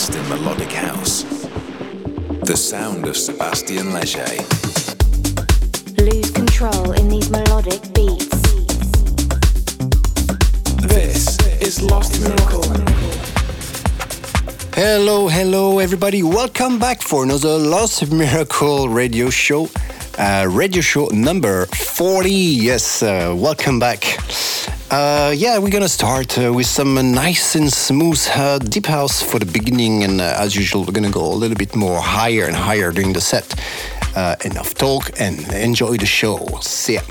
best in melodic house. The sound of Sebastien Léger. Lose control in these melodic beats. This is Lost Miracle. Hello, hello, everybody. Welcome back for another Lost Miracle radio show. Uh, radio show number 40. Yes, uh, welcome back. Uh, yeah, we're gonna start uh, with some nice and smooth uh, deep house for the beginning, and uh, as usual, we're gonna go a little bit more higher and higher during the set. Uh, enough talk and enjoy the show. See ya.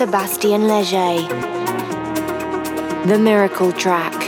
Sebastien Leger. The Miracle Track.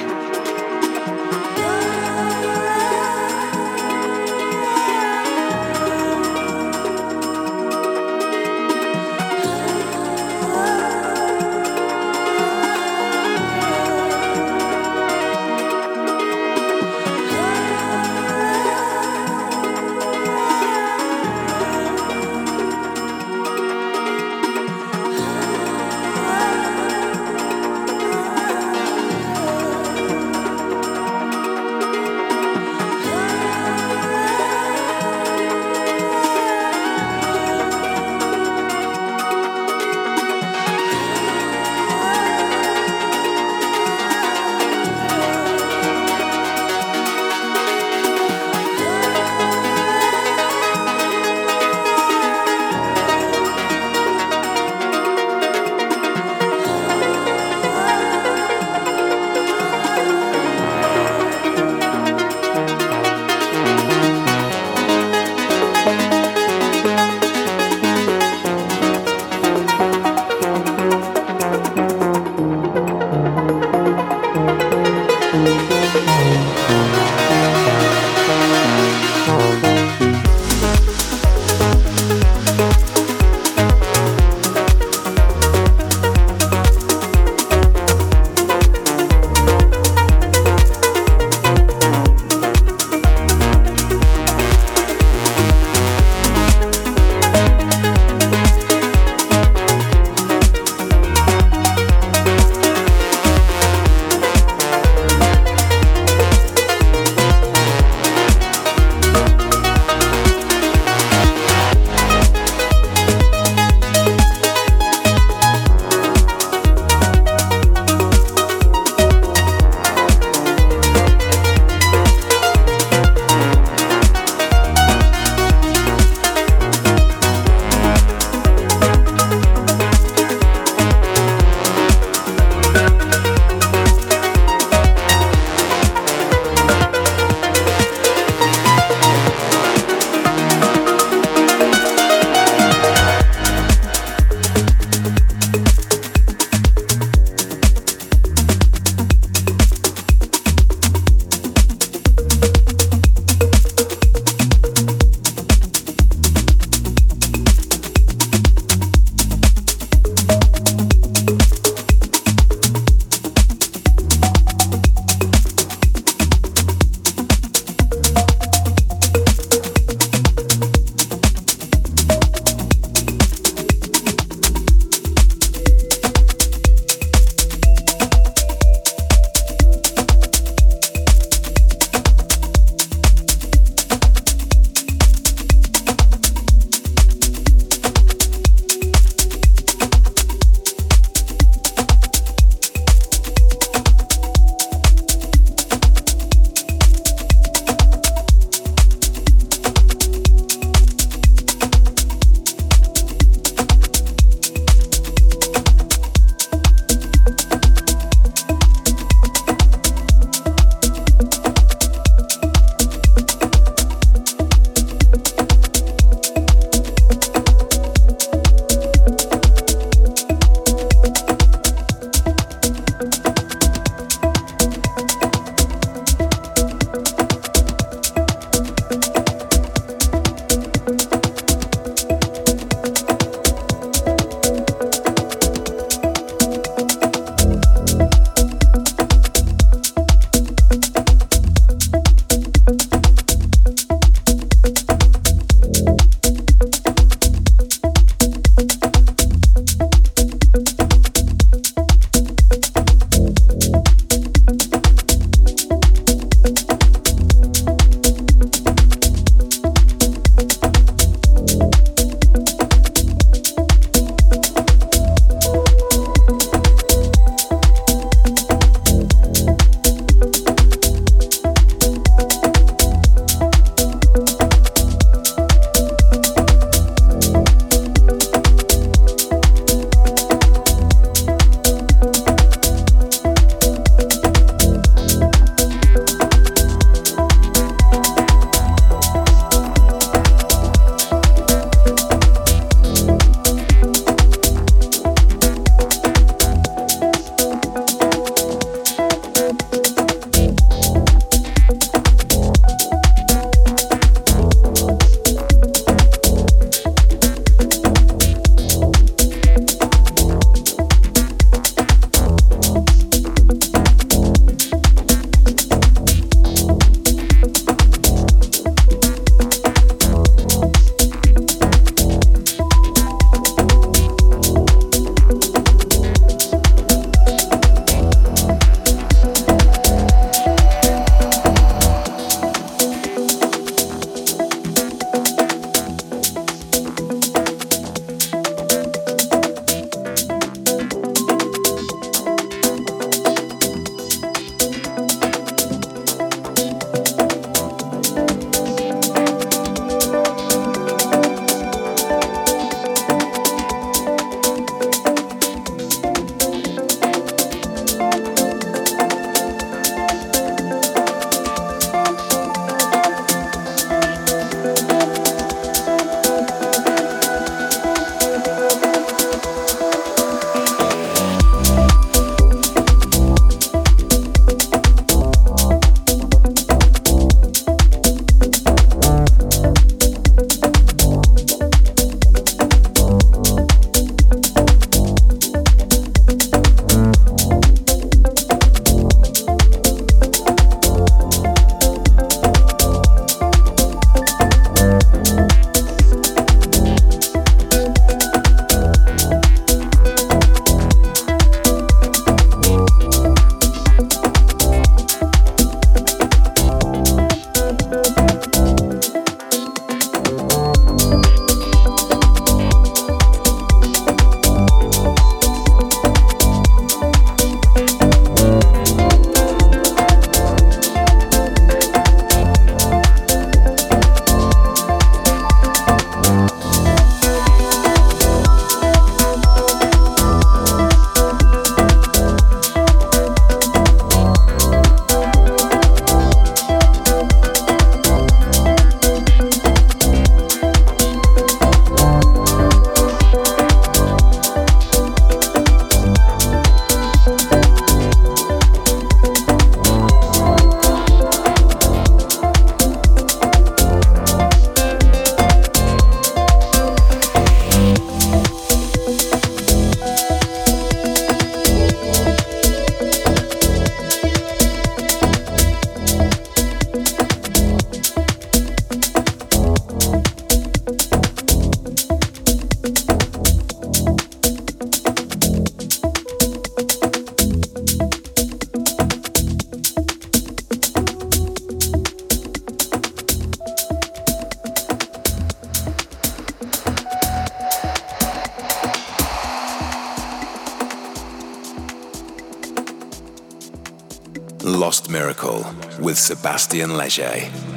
Miracle with Sebastien Léger.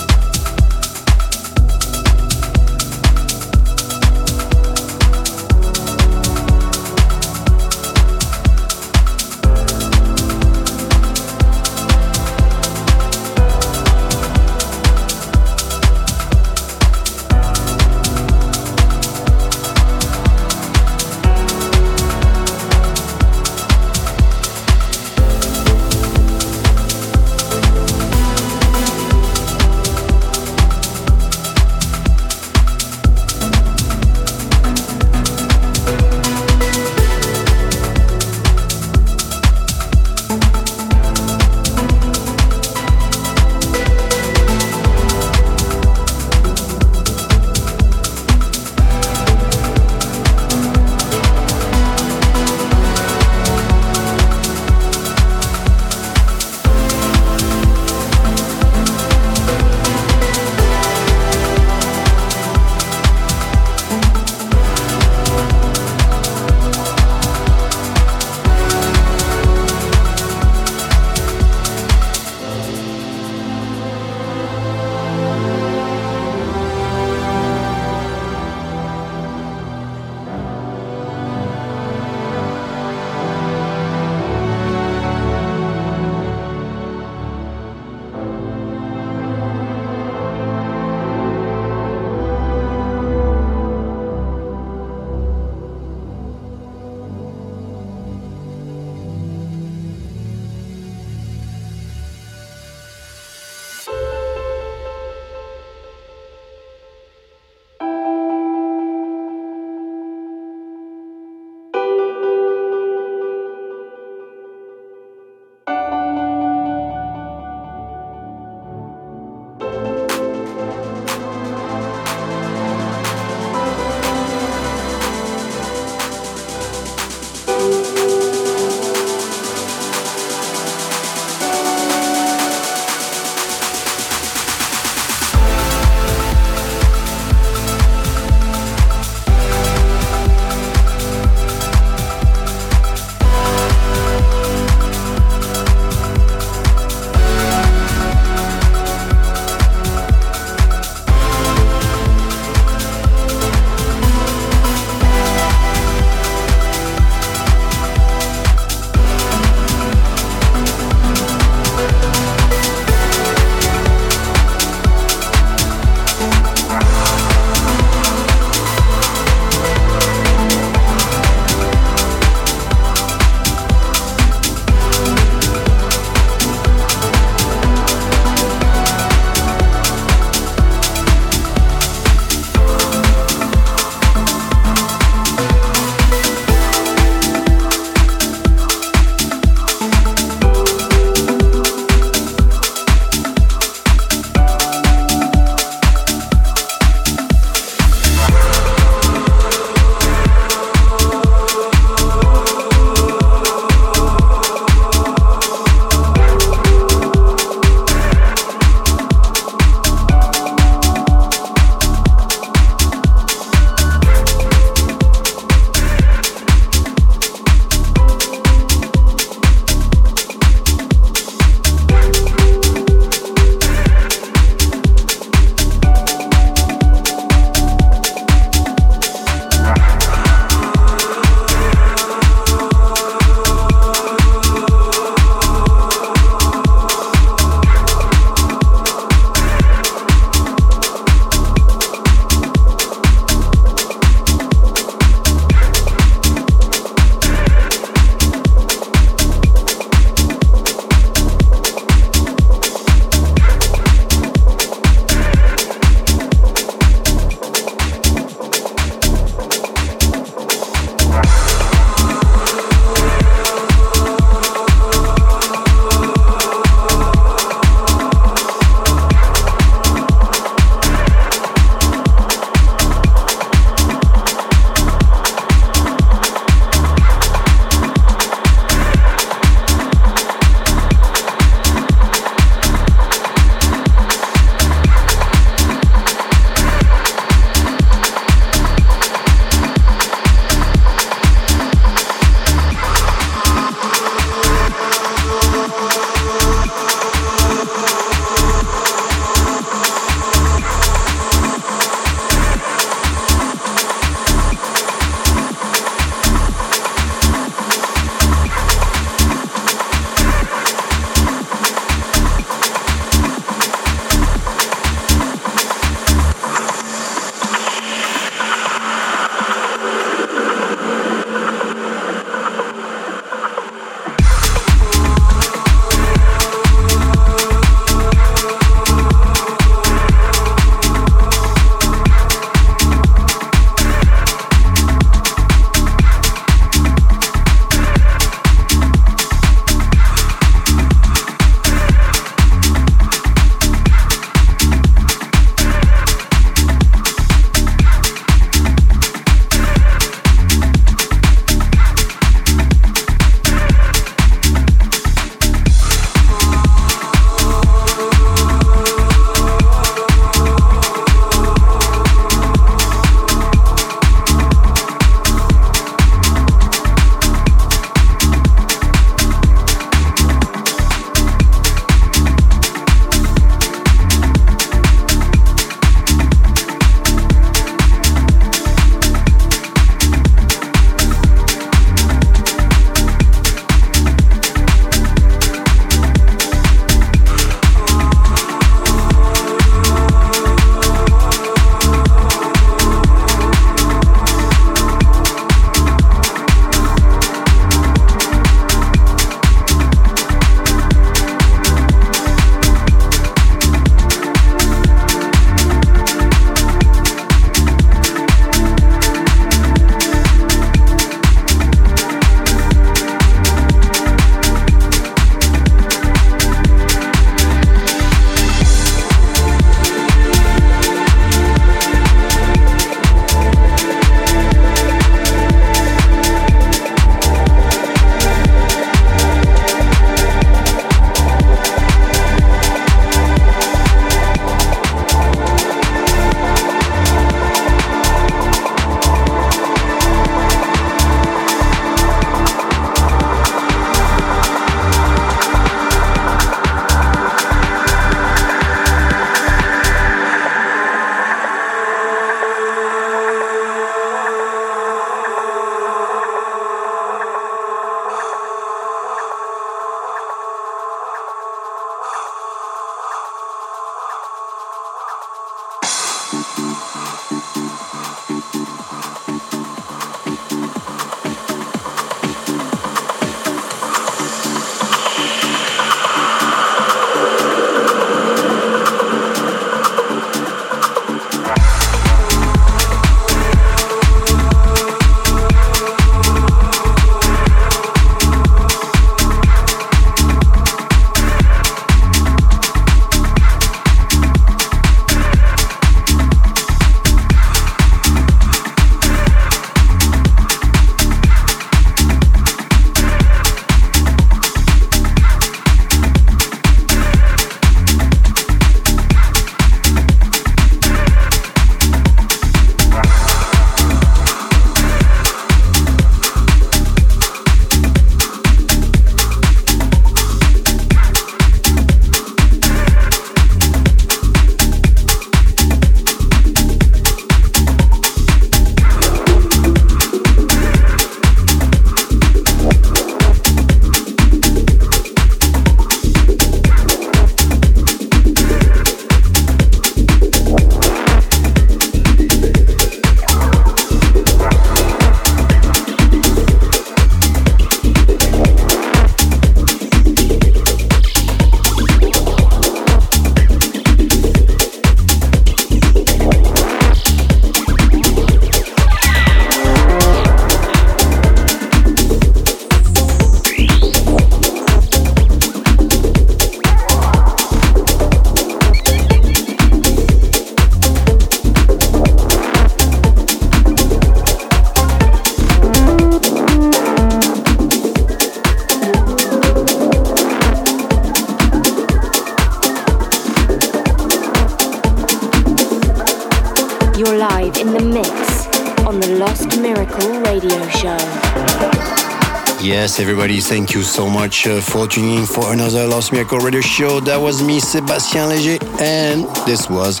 Everybody. Thank you so much uh, for tuning in for another Lost Miracle radio show. That was me, Sebastien Léger, and this was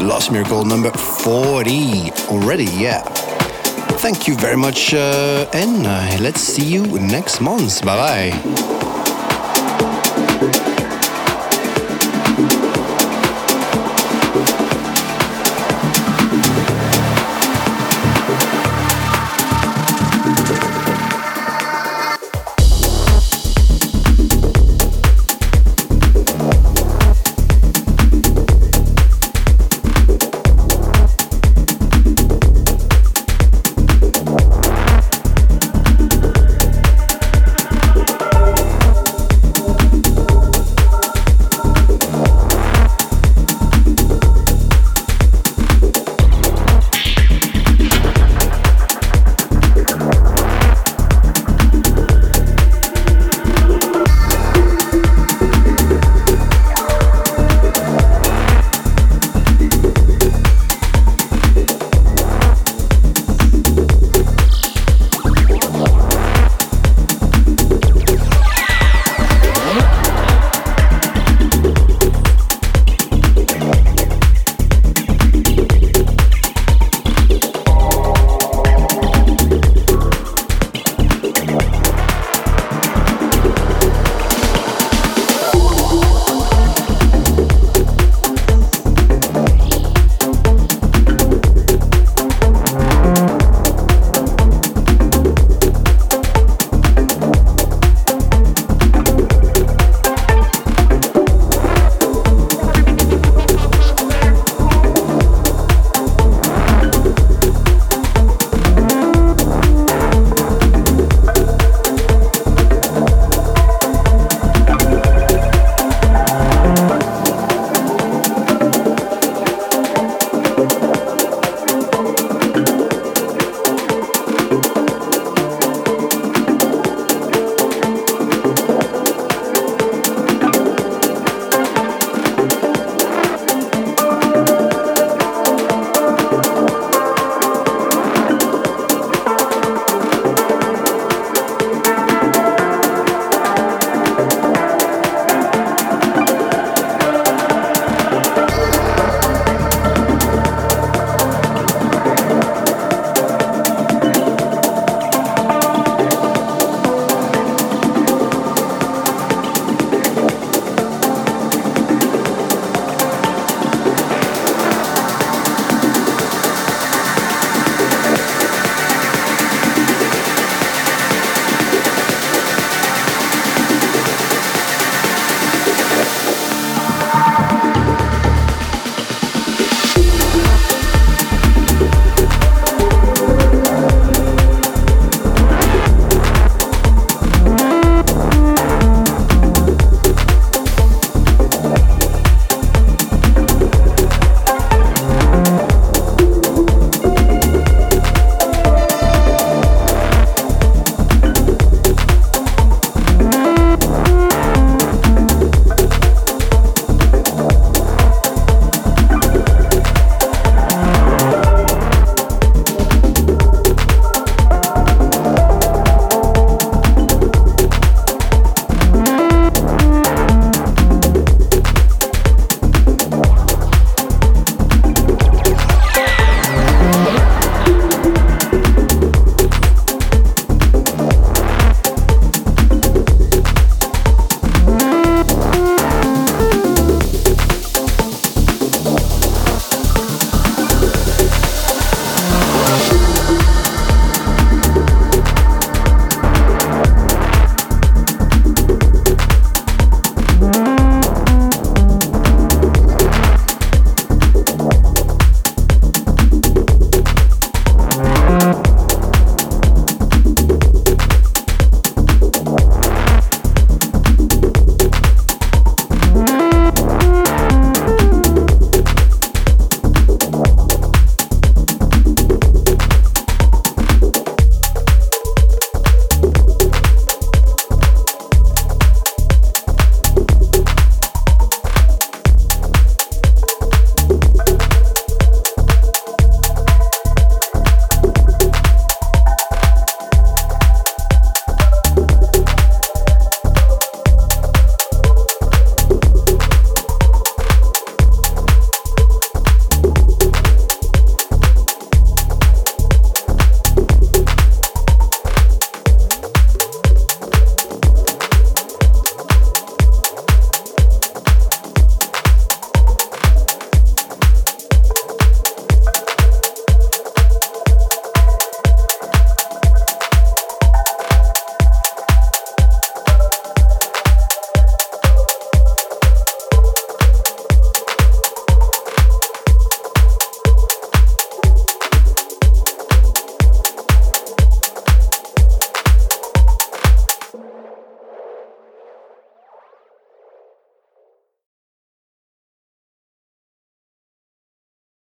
Lost Miracle number 40 already. Yeah. Thank you very much, uh, and uh, let's see you next month. Bye bye.